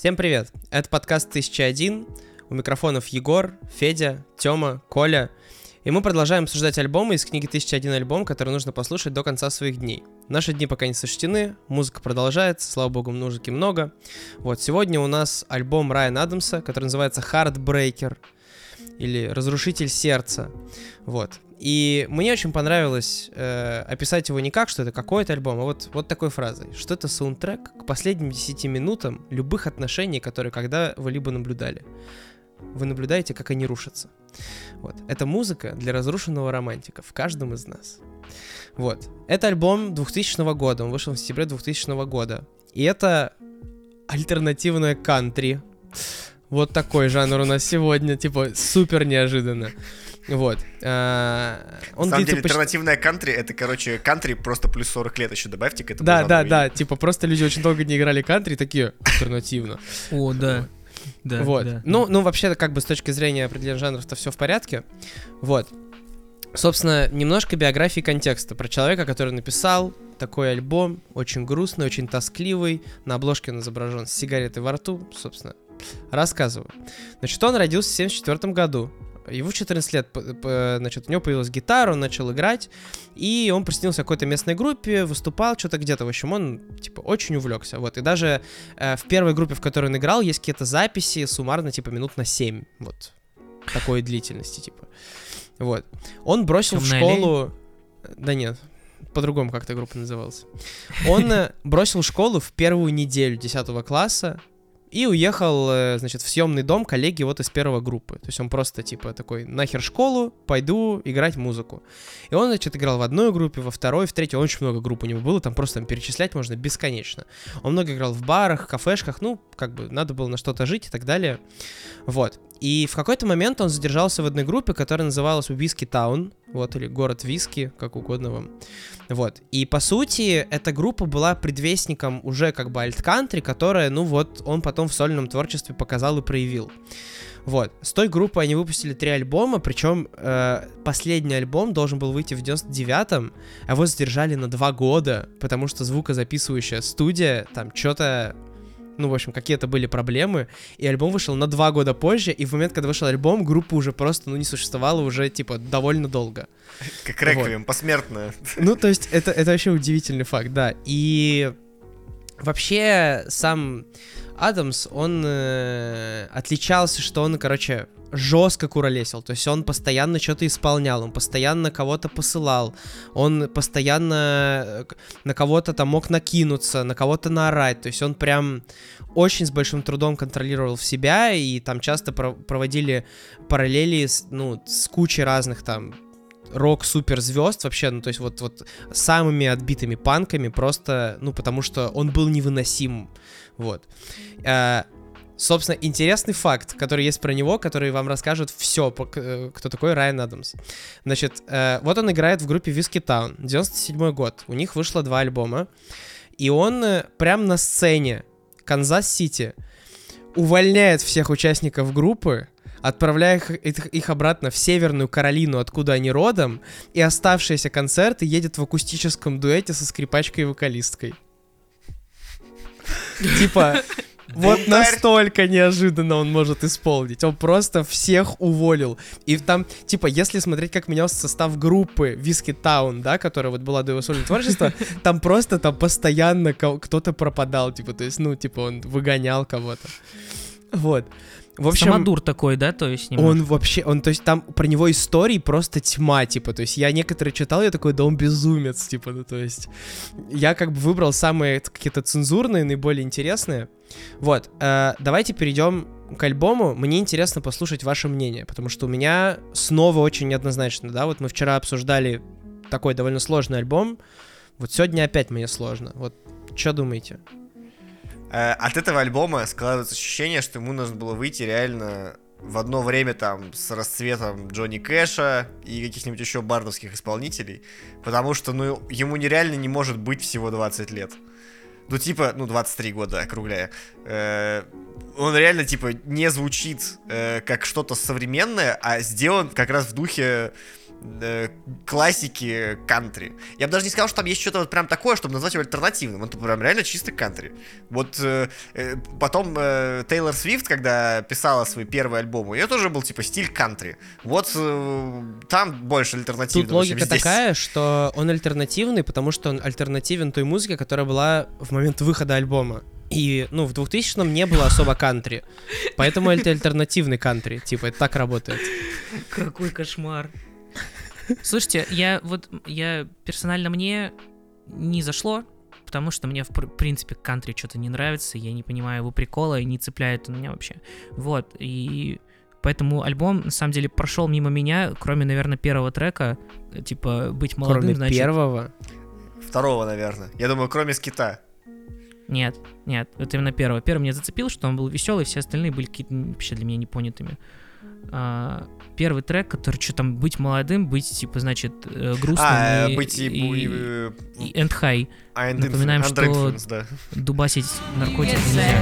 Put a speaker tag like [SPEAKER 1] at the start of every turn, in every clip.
[SPEAKER 1] Всем привет! Это подкаст 1001. У микрофонов Егор, Федя, Тёма, Коля. И мы продолжаем обсуждать альбомы из книги «1001 альбом», который нужно послушать до конца своих дней. Наши дни пока не сочтены, музыка продолжается, слава богу, музыки много. Вот, сегодня у нас альбом Райана Адамса, который называется «Heartbreaker» или «Разрушитель сердца». Вот. И мне очень понравилось э, описать его не как, что это какой-то альбом, а вот, вот такой фразой, что это саундтрек к последним 10 минутам любых отношений, которые когда вы либо наблюдали. Вы наблюдаете, как они рушатся. Вот. Это музыка для разрушенного романтика в каждом из нас. Вот. Это альбом 2000 года, он вышел в сентябре 2000 года. И это альтернативная кантри. Вот такой жанр у нас сегодня, типа, супер неожиданно. Вот.
[SPEAKER 2] А, он На самом деле, почти... альтернативная кантри, это, короче, кантри просто плюс 40 лет еще добавьте к этому.
[SPEAKER 1] Да, да, да, типа просто люди очень долго не играли кантри, такие, альтернативно.
[SPEAKER 3] О, да. Да,
[SPEAKER 1] вот. Да. Ну, ну, вообще, как бы с точки зрения определенных жанров-то все в порядке. Вот. Собственно, немножко биографии контекста про человека, который написал такой альбом, очень грустный, очень тоскливый. На обложке он изображен с сигаретой во рту, собственно. Рассказываю. Значит, он родился в 1974 году его в 14 лет, значит, у него появилась гитара, он начал играть, и он присоединился к какой-то местной группе, выступал что-то где-то, в общем, он, типа, очень увлекся, вот, и даже э, в первой группе, в которой он играл, есть какие-то записи суммарно, типа, минут на 7, вот, такой длительности, типа, вот. Он бросил Темная в школу... Лень? Да нет, по-другому как-то группа называлась. Он э, бросил школу в первую неделю 10 класса, и уехал, э, значит, в съемный дом коллеги вот из первого группы. То есть он просто, типа, такой, нахер школу, пойду играть музыку. И он, значит, играл в одной группе, во второй, в третьей. Очень много групп у него было, там просто там, перечислять можно бесконечно. Он много играл в барах, кафешках, ну, как бы, надо было на что-то жить и так далее. Вот. И в какой-то момент он задержался в одной группе, которая называлась Виски Таун, вот, или Город Виски, как угодно вам. Вот. И, по сути, эта группа была предвестником уже как бы альт-кантри, которая, ну вот, он потом в сольном творчестве показал и проявил. Вот. С той группы они выпустили три альбома, причем э, последний альбом должен был выйти в 99-м, а его задержали на два года, потому что звукозаписывающая студия там что-то ну, в общем, какие-то были проблемы, и альбом вышел на два года позже, и в момент, когда вышел альбом, группа уже просто, ну, не существовала уже, типа, довольно долго.
[SPEAKER 2] Как реквием, вот. посмертная.
[SPEAKER 1] Ну, то есть, это, это вообще удивительный факт, да. И вообще сам Адамс, он э, отличался, что он, короче, жестко куролесил, то есть он постоянно что-то исполнял, он постоянно кого-то посылал, он постоянно э, на кого-то там мог накинуться, на кого-то наорать, то есть он прям очень с большим трудом контролировал в себя, и там часто про- проводили параллели с, ну, с кучей разных там рок-супер звезд вообще, ну, то есть вот, вот самыми отбитыми панками просто, ну, потому что он был невыносим, вот. Э, Собственно, интересный факт, который есть про него, который вам расскажет все, э, кто такой Райан Адамс. Значит, э, вот он играет в группе Whiskeytown, 97 год. У них вышло два альбома. И он прям на сцене Канзас-Сити увольняет всех участников группы, отправляя их, их обратно в Северную Каролину, откуда они родом, и оставшиеся концерты едет в акустическом дуэте со скрипачкой и вокалисткой. Типа, вот настолько неожиданно он может исполнить. Он просто всех уволил. И там, типа, если смотреть, как менялся состав группы Виски Таун, да, которая вот была до его сольного творчества, там просто там постоянно кто-то пропадал, типа, то есть, ну, типа, он выгонял кого-то. Вот.
[SPEAKER 3] В общем, Самодур такой, да, то есть
[SPEAKER 1] немножко. Он вообще, он, то есть там про него истории просто тьма, типа, то есть я некоторые читал, я такой, да он безумец, типа, ну то есть я как бы выбрал самые какие-то цензурные, наиболее интересные. Вот, э, давайте перейдем к альбому. Мне интересно послушать ваше мнение, потому что у меня снова очень неоднозначно, да, вот мы вчера обсуждали такой довольно сложный альбом, вот сегодня опять мне сложно. Вот, что думаете?
[SPEAKER 2] Э, от этого альбома складывается ощущение, что ему нужно было выйти реально в одно время там с расцветом Джонни Кэша и каких-нибудь еще бардовских исполнителей, потому что, ну, ему нереально не может быть всего 20 лет. Ну, типа, ну, 23 года, округляя. Э, он реально, типа, не звучит э, как что-то современное, а сделан как раз в духе э, классики кантри. Я бы даже не сказал, что там есть что-то вот прям такое, чтобы назвать его альтернативным. Это прям реально чистый кантри. Вот э, э, потом э, Тейлор Свифт, когда писала свой первый альбом, у нее тоже был типа стиль кантри. Вот э, там больше альтернативного,
[SPEAKER 1] Тут логика
[SPEAKER 2] чем здесь.
[SPEAKER 1] такая, что он альтернативный, потому что он альтернативен той музыке, которая была в момент выхода альбома. И, ну, в 2000-м не было особо кантри. Поэтому это альтернативный кантри. Типа, это так работает.
[SPEAKER 3] Какой кошмар. Слушайте, я вот, я персонально мне не зашло, потому что мне, в пр- принципе, кантри что-то не нравится, я не понимаю его прикола, и не цепляет он меня вообще. Вот, и поэтому альбом, на самом деле, прошел мимо меня, кроме, наверное, первого трека, типа «Быть молодым»,
[SPEAKER 1] Кроме
[SPEAKER 3] значит...
[SPEAKER 1] первого.
[SPEAKER 2] Второго, наверное. Я думаю, кроме скита.
[SPEAKER 3] Нет, нет, это именно первого. Первый меня зацепил, что он был веселый, все остальные были какие-то вообще для меня непонятыми. А, первый трек, который что там, быть молодым, быть, типа, значит, э, грустным
[SPEAKER 2] А,
[SPEAKER 3] и,
[SPEAKER 2] быть и...
[SPEAKER 3] и,
[SPEAKER 2] э,
[SPEAKER 3] и end high.
[SPEAKER 2] а, and
[SPEAKER 3] Напоминаем,
[SPEAKER 2] influ- under
[SPEAKER 3] что-
[SPEAKER 2] influence, да.
[SPEAKER 3] Дубасить наркотики нельзя.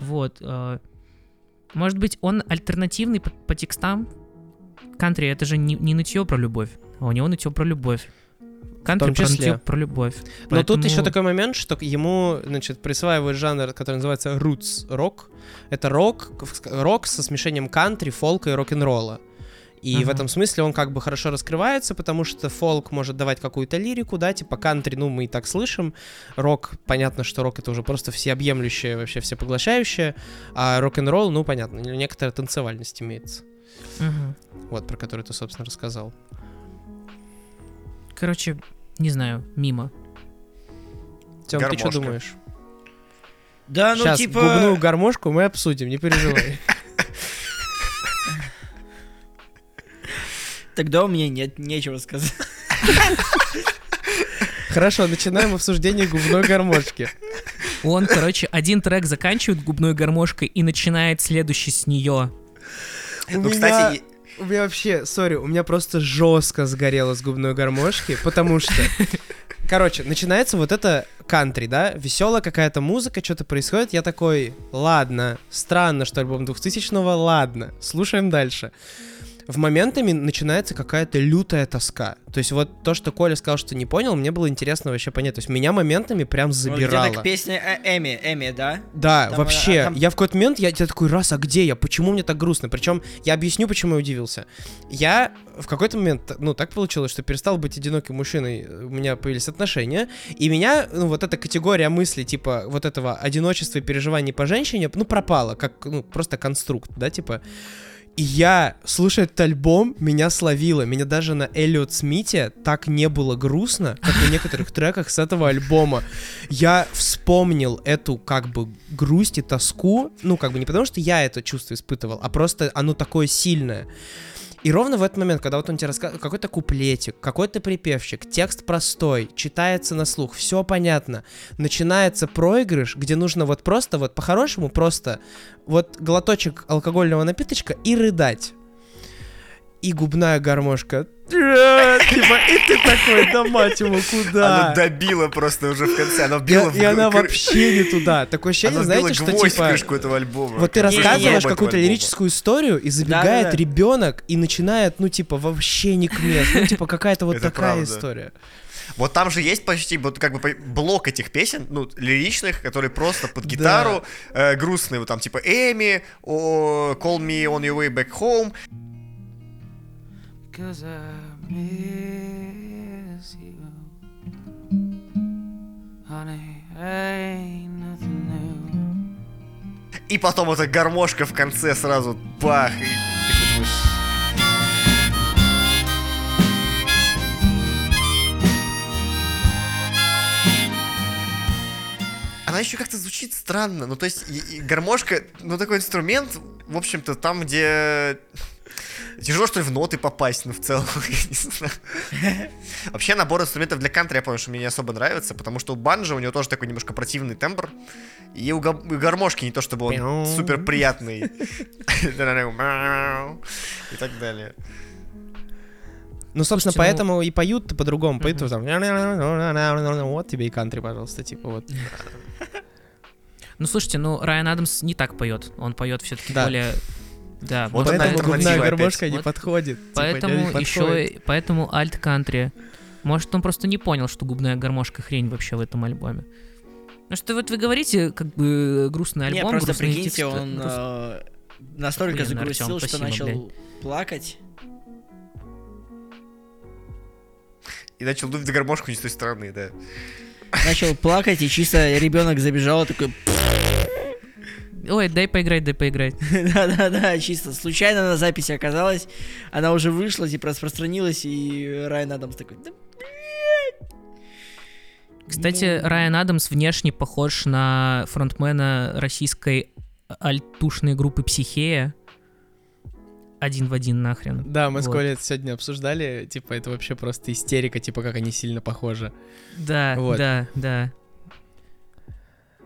[SPEAKER 3] Вот. э, Может быть, он альтернативный по, по текстам? Кантри это же не, не нытье про любовь, а у него нытье про любовь. Кантри
[SPEAKER 1] том
[SPEAKER 3] про
[SPEAKER 1] числе.
[SPEAKER 3] нытье про любовь.
[SPEAKER 1] Но тут
[SPEAKER 3] Поэтому-
[SPEAKER 1] еще такой момент, что ему, значит, присваивают жанр, который называется roots рок. Это рок, рок со смешением кантри, фолка и рок-н-ролла. И в
[SPEAKER 3] Ага.
[SPEAKER 1] этом смысле он как бы хорошо раскрывается, потому что фолк может давать какую-то лирику, да, типа кантри, ну, мы и так слышим. Рок, понятно, что рок это уже просто всеобъемлющее, вообще всепоглощающее. А рок-н-ролл, ну, понятно, некоторая танцевальность имеется.
[SPEAKER 3] Мгм.
[SPEAKER 1] Вот, про которую ты, собственно, рассказал.
[SPEAKER 3] Короче, не знаю, мимо.
[SPEAKER 1] Тем, ты что думаешь?
[SPEAKER 4] Да, ну
[SPEAKER 1] Сейчас
[SPEAKER 4] типа...
[SPEAKER 1] губную гармошку мы обсудим, не переживай.
[SPEAKER 4] Тогда у меня нет нечего сказать.
[SPEAKER 1] Хорошо, начинаем обсуждение губной гармошки.
[SPEAKER 3] Он, короче, один трек заканчивает губной гармошкой и начинает следующий с нее.
[SPEAKER 2] Ну, кстати, и-
[SPEAKER 1] У меня вообще, сори, у меня просто жестко сгорело с губной гармошки, потому что... Короче, начинается вот это кантри, да, веселая какая-то музыка, что-то происходит, я такой, ладно, странно, что альбом 2000-го, ладно, слушаем дальше. В моментами начинается какая-то лютая тоска. То есть вот то, что Коля сказал, что не понял, мне было интересно вообще понять. То есть меня моментами прям
[SPEAKER 4] Вот
[SPEAKER 1] забирало.
[SPEAKER 4] где-то к песне э, Эми, Эми, да?
[SPEAKER 1] Да,
[SPEAKER 4] Там,
[SPEAKER 1] вообще.
[SPEAKER 4] а, там-
[SPEAKER 1] Я в какой-то момент, я, я такой, раз, а где я? Почему мне так грустно? Причем я объясню, почему я удивился. Я в какой-то момент, ну, так получилось, что перестал быть одиноким мужчиной, у меня появились отношения, и меня, ну, вот эта категория мыслей, типа, вот этого одиночества и переживаний по женщине, ну, пропала, как, ну, просто конструкт, да, типа. И я, слушая этот альбом, меня словило. Меня даже на Эллиот Смите так не было грустно, как на некоторых треках с этого альбома. Я вспомнил эту, как бы, грусть и тоску. Ну, как бы, не потому что я это чувство испытывал, а просто оно такое сильное. И ровно в этот момент, когда вот он тебе рассказывает какой-то куплетик, какой-то припевчик, текст простой, читается на слух, все понятно. Начинается проигрыш, где нужно вот просто, вот по-хорошему просто вот глоточек алкогольного напиточка и рыдать. И губная гармошка. Типа, и ты такой, да мать его, куда?
[SPEAKER 2] Она добила просто уже в конце. Она
[SPEAKER 1] И,
[SPEAKER 2] вбила в
[SPEAKER 1] и она вообще не туда. Такое ощущение,
[SPEAKER 2] Она
[SPEAKER 1] знаете, что типа...
[SPEAKER 2] крышку этого альбома.
[SPEAKER 1] Вот ты рассказываешь какую-то лирическую историю, и забегает
[SPEAKER 4] Да-да-да.
[SPEAKER 1] ребенок и начинает, ну, типа, вообще не к месту. Ну, типа, какая-то вот
[SPEAKER 2] Это
[SPEAKER 1] такая
[SPEAKER 2] правда.
[SPEAKER 1] история.
[SPEAKER 2] Вот там же есть почти вот как бы блок этих песен, ну, лиричных, которые просто под гитару, э, грустные, вот там типа Эми, о, Call Me On Your Way Back Home.
[SPEAKER 5] Cause I miss you. Honey, ain't nothing new.
[SPEAKER 2] И потом эта гармошка в конце сразу бах. И Она еще как-то звучит странно. Ну, то есть, и- и гармошка, ну, такой инструмент, в общем-то, там, где тяжело, что ли, в ноты попасть, ну, в целом, я не знаю. Вообще, набор инструментов для кантри, я понял, что мне не особо нравится, потому что у банджа у него тоже такой немножко противный тембр, и у, га- у гармошки не то, чтобы он супер приятный. И так далее.
[SPEAKER 1] Ну, собственно,
[SPEAKER 3] ну-
[SPEAKER 1] поэтому и поют по-другому. Поют там... Вот тебе и кантри, пожалуйста, типа вот.
[SPEAKER 3] Ну, слушайте, ну, Райан Адамс не так поет. Он поет все-таки
[SPEAKER 1] Да.
[SPEAKER 3] более... Да,
[SPEAKER 2] Вот
[SPEAKER 1] Поэтому губная гармошка
[SPEAKER 3] опять.
[SPEAKER 1] не
[SPEAKER 3] Вот.
[SPEAKER 1] подходит. Типа,
[SPEAKER 3] Поэтому
[SPEAKER 1] не подходит.
[SPEAKER 3] еще, поэтому альт-кантри. Может, он просто не понял, что губная гармошка хрень вообще в этом альбоме. Ну что вот вы говорите, как бы грустный альбом,
[SPEAKER 4] Не, просто
[SPEAKER 3] грустные
[SPEAKER 4] прикиньте,
[SPEAKER 3] тексты,
[SPEAKER 4] он
[SPEAKER 3] груст-
[SPEAKER 4] э, настолько
[SPEAKER 3] Охуенно,
[SPEAKER 4] загрустил,
[SPEAKER 3] Артём,
[SPEAKER 4] что
[SPEAKER 3] спасибо,
[SPEAKER 4] начал плакать.
[SPEAKER 2] И начал дуть в гармошку не с той стороны, да.
[SPEAKER 4] Начал плакать, и чисто ребенок забежал такой...
[SPEAKER 3] Ой, дай поиграть, дай поиграть.
[SPEAKER 4] Да-да-да, чисто случайно на записи оказалась. Она уже вышла, типа распространилась, и Райан Адамс такой... «Да
[SPEAKER 3] Кстати,
[SPEAKER 4] Ну.
[SPEAKER 3] Райан Адамс внешне похож на фронтмена российской альтушной группы Психея. Один в один нахрен.
[SPEAKER 1] Да, мы с
[SPEAKER 3] Вот.
[SPEAKER 1] Колей это сегодня обсуждали, типа, это вообще просто истерика, типа, как они сильно похожи.
[SPEAKER 3] Да,
[SPEAKER 1] Вот.
[SPEAKER 3] да, да.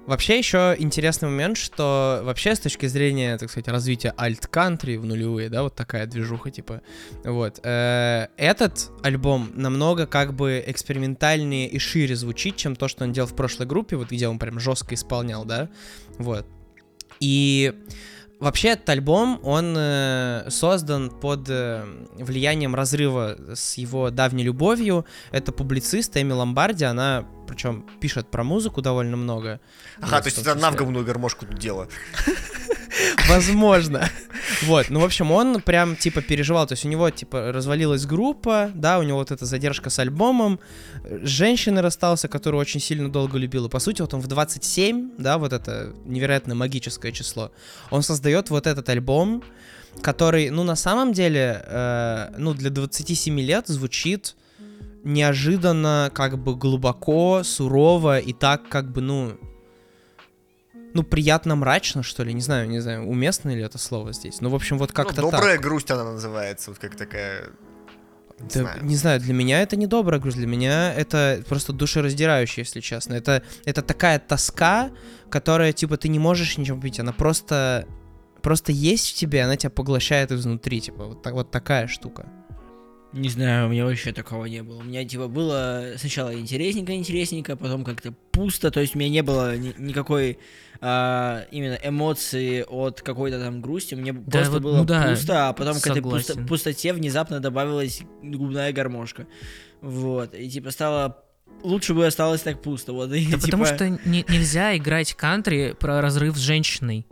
[SPEAKER 1] Вообще еще интересный момент, что вообще с точки зрения, так сказать, развития альт-кантри в нулевые, да, вот такая движуха, типа, вот, э, этот альбом намного как бы экспериментальнее и шире звучит, чем то, что он делал в прошлой группе, вот где он прям жестко исполнял, да, вот. И вообще этот альбом, он э, создан под э, влиянием разрыва с его давней любовью. Это публицист Эми Ломбарди, она причем пишет про музыку довольно много.
[SPEAKER 2] Ага, то есть это говную гармошку тут дело.
[SPEAKER 1] Возможно. Вот, ну, в общем, он прям, типа, переживал, то есть у него, типа, развалилась группа, да, у него вот эта задержка с альбомом, с женщиной расстался, которую очень сильно долго любил, и, по сути, вот он в 27, да, вот это невероятно магическое число, он создает вот этот альбом, который, ну, на самом деле, э, ну, для 27 лет звучит неожиданно, как бы, глубоко, сурово и так, как бы, ну, ну, приятно мрачно, что ли, не знаю, не знаю, уместно ли это слово здесь. Ну, в общем, вот как-то
[SPEAKER 2] Ну,
[SPEAKER 1] так.
[SPEAKER 2] добрая грусть она называется, вот как такая... Не
[SPEAKER 1] Да,
[SPEAKER 2] знаю.
[SPEAKER 1] не знаю, для меня это не добрая грусть, для меня это просто душераздирающее, если честно. Это, это такая тоска, которая, типа, ты не можешь ничего пить, она просто, просто есть в тебе, она тебя поглощает изнутри, типа, вот, так, вот такая штука.
[SPEAKER 4] Не знаю, у меня вообще такого не было. У меня типа было сначала интересненько-интересненько, потом как-то пусто, то есть у меня не было ни- никакой а, именно эмоции от какой-то там грусти, мне просто
[SPEAKER 3] вот,
[SPEAKER 4] было
[SPEAKER 3] ну да,
[SPEAKER 4] пусто, а потом к этой пусто- пустоте внезапно добавилась губная гармошка. Вот, и типа стало... Лучше бы осталось так пусто, вот. И,
[SPEAKER 3] Да потому
[SPEAKER 4] типа,
[SPEAKER 3] что не- нельзя играть кантри про разрыв с женщиной.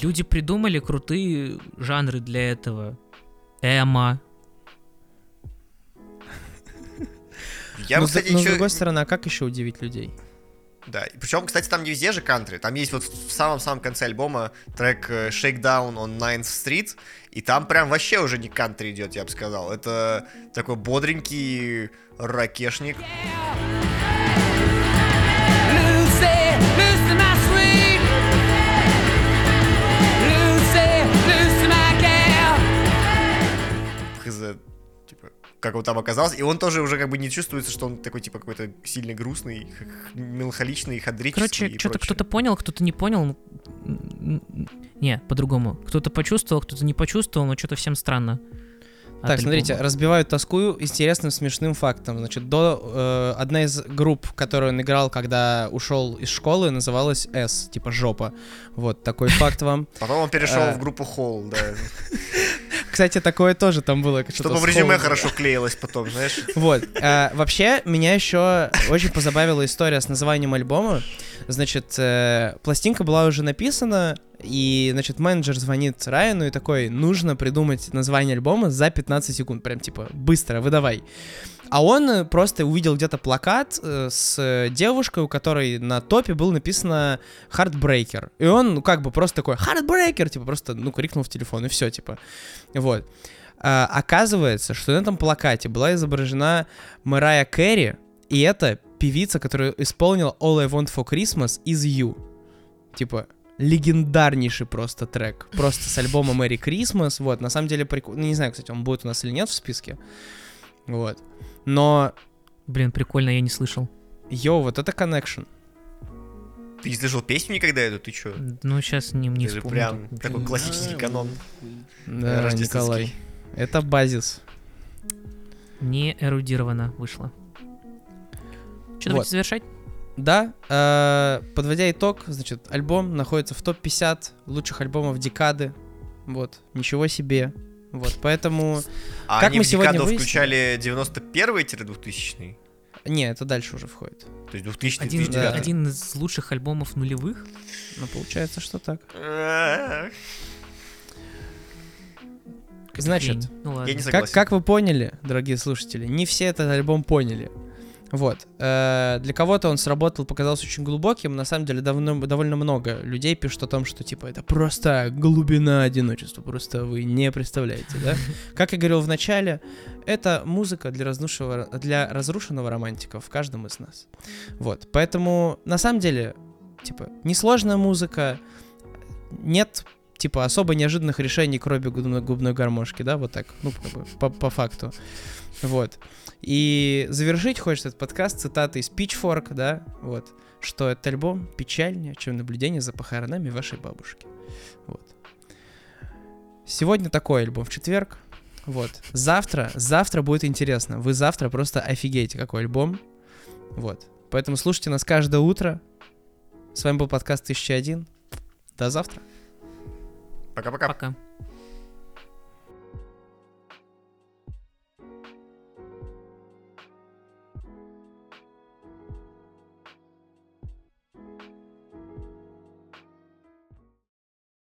[SPEAKER 3] Люди придумали крутые жанры для этого. Эма.
[SPEAKER 2] Я,
[SPEAKER 1] но, с-
[SPEAKER 2] кстати,
[SPEAKER 1] но с
[SPEAKER 2] ещё-
[SPEAKER 1] другой стороны, а как еще удивить людей?
[SPEAKER 2] Да, и причем, кстати, там не везде же кантри. Там есть вот в самом-самом конце альбома трек э, Shakedown on 9th Street, и там прям вообще уже не кантри идет, я бы сказал. Это такой бодренький ракешник. Хз, как он там оказался. И он тоже уже как бы не чувствуется, что он такой, типа, какой-то сильно грустный, меланхоличный, хадрический
[SPEAKER 3] Короче, что-то кто-то понял, кто-то не понял. Не, по-другому. Кто-то почувствовал, кто-то не почувствовал, но что-то всем странно. от
[SPEAKER 1] Так, смотрите, разбивают тоску интересным смешным фактом. Значит, до э, одна из групп, которую он играл, когда ушел из школы, называлась S, типа жопа. Вот такой факт вам.
[SPEAKER 2] Потом он перешел
[SPEAKER 1] А.
[SPEAKER 2] в группу Холл, да.
[SPEAKER 1] Кстати, такое тоже там было.
[SPEAKER 2] Чтобы в резюме хорошо клеилось потом, знаешь.
[SPEAKER 1] Вот. а, вообще, меня еще очень позабавила история с названием альбома. Значит, э, пластинка была уже написана, и, значит, менеджер звонит Райану и такой, нужно придумать название альбома за 15 секунд. Прям, типа, быстро, выдавай. А он э, просто увидел где-то плакат э, с девушкой, у которой на топе было написано Heartbreaker. И он, ну, как бы просто такой Heartbreaker, типа, просто, ну, крикнул в телефон, и все, типа. Вот. А, оказывается, что на этом плакате была изображена Мэрайя Кэрри, и это певица, которая исполнила All I Want for Christmas is You. Типа, легендарнейший просто трек. Просто с альбома Merry Christmas. Вот, на самом деле прикольно. Ну, не знаю, кстати, он будет у нас или нет в списке. Вот. Но,
[SPEAKER 3] Блин, прикольно, я не слышал.
[SPEAKER 1] йоу, вот это connection.
[SPEAKER 2] Ты не слышал песню никогда эту? Ты чё?
[SPEAKER 3] Ну, сейчас не, не
[SPEAKER 2] Это же
[SPEAKER 3] вспомню.
[SPEAKER 2] прям такой классический канон.
[SPEAKER 1] Да. Николай. Это базис.
[SPEAKER 3] Не эрудировано вышло. Что,
[SPEAKER 1] Вот.
[SPEAKER 3] давайте завершать?
[SPEAKER 1] Да, э, подводя итог, значит, альбом находится в топ-50 лучших альбомов декады. Вот, ничего себе. Вот, поэтому...
[SPEAKER 2] А
[SPEAKER 1] Как
[SPEAKER 2] они
[SPEAKER 1] мы
[SPEAKER 2] в
[SPEAKER 1] сегодня
[SPEAKER 2] декаду
[SPEAKER 1] выяснили-
[SPEAKER 2] включали 91-2000?
[SPEAKER 1] Не, это дальше уже входит.
[SPEAKER 2] То есть 2000
[SPEAKER 3] Один,
[SPEAKER 2] 2009
[SPEAKER 3] один из лучших альбомов нулевых.
[SPEAKER 1] Ну, получается, что так. Значит.
[SPEAKER 3] Ну ладно.
[SPEAKER 2] Я не
[SPEAKER 1] Как, как вы поняли, дорогие слушатели, не все этот альбом поняли. Вот. Э, для кого-то он сработал, показался очень глубоким. На самом деле давно, довольно много людей пишут о том, что типа это просто глубина одиночества. Просто вы не представляете, да? Как я говорил в начале, это музыка для, разнушего, для разрушенного романтика в каждом из нас. Вот. Поэтому, на самом деле, типа, несложная музыка, нет типа особо неожиданных решений, кроме губной, губной гармошки, да, вот так, ну, как бы, по, по факту. Вот. И завершить хочется этот подкаст цитатой из Pitchfork, да, вот, что этот альбом печальнее, чем наблюдение за похоронами вашей бабушки. Вот. Сегодня такой альбом в четверг. Вот. Завтра, завтра будет интересно. Вы завтра просто офигеете, какой альбом. Вот. Поэтому слушайте нас каждое утро. С вами был подкаст 1001. До завтра.
[SPEAKER 2] Пока-пока.
[SPEAKER 3] Пока.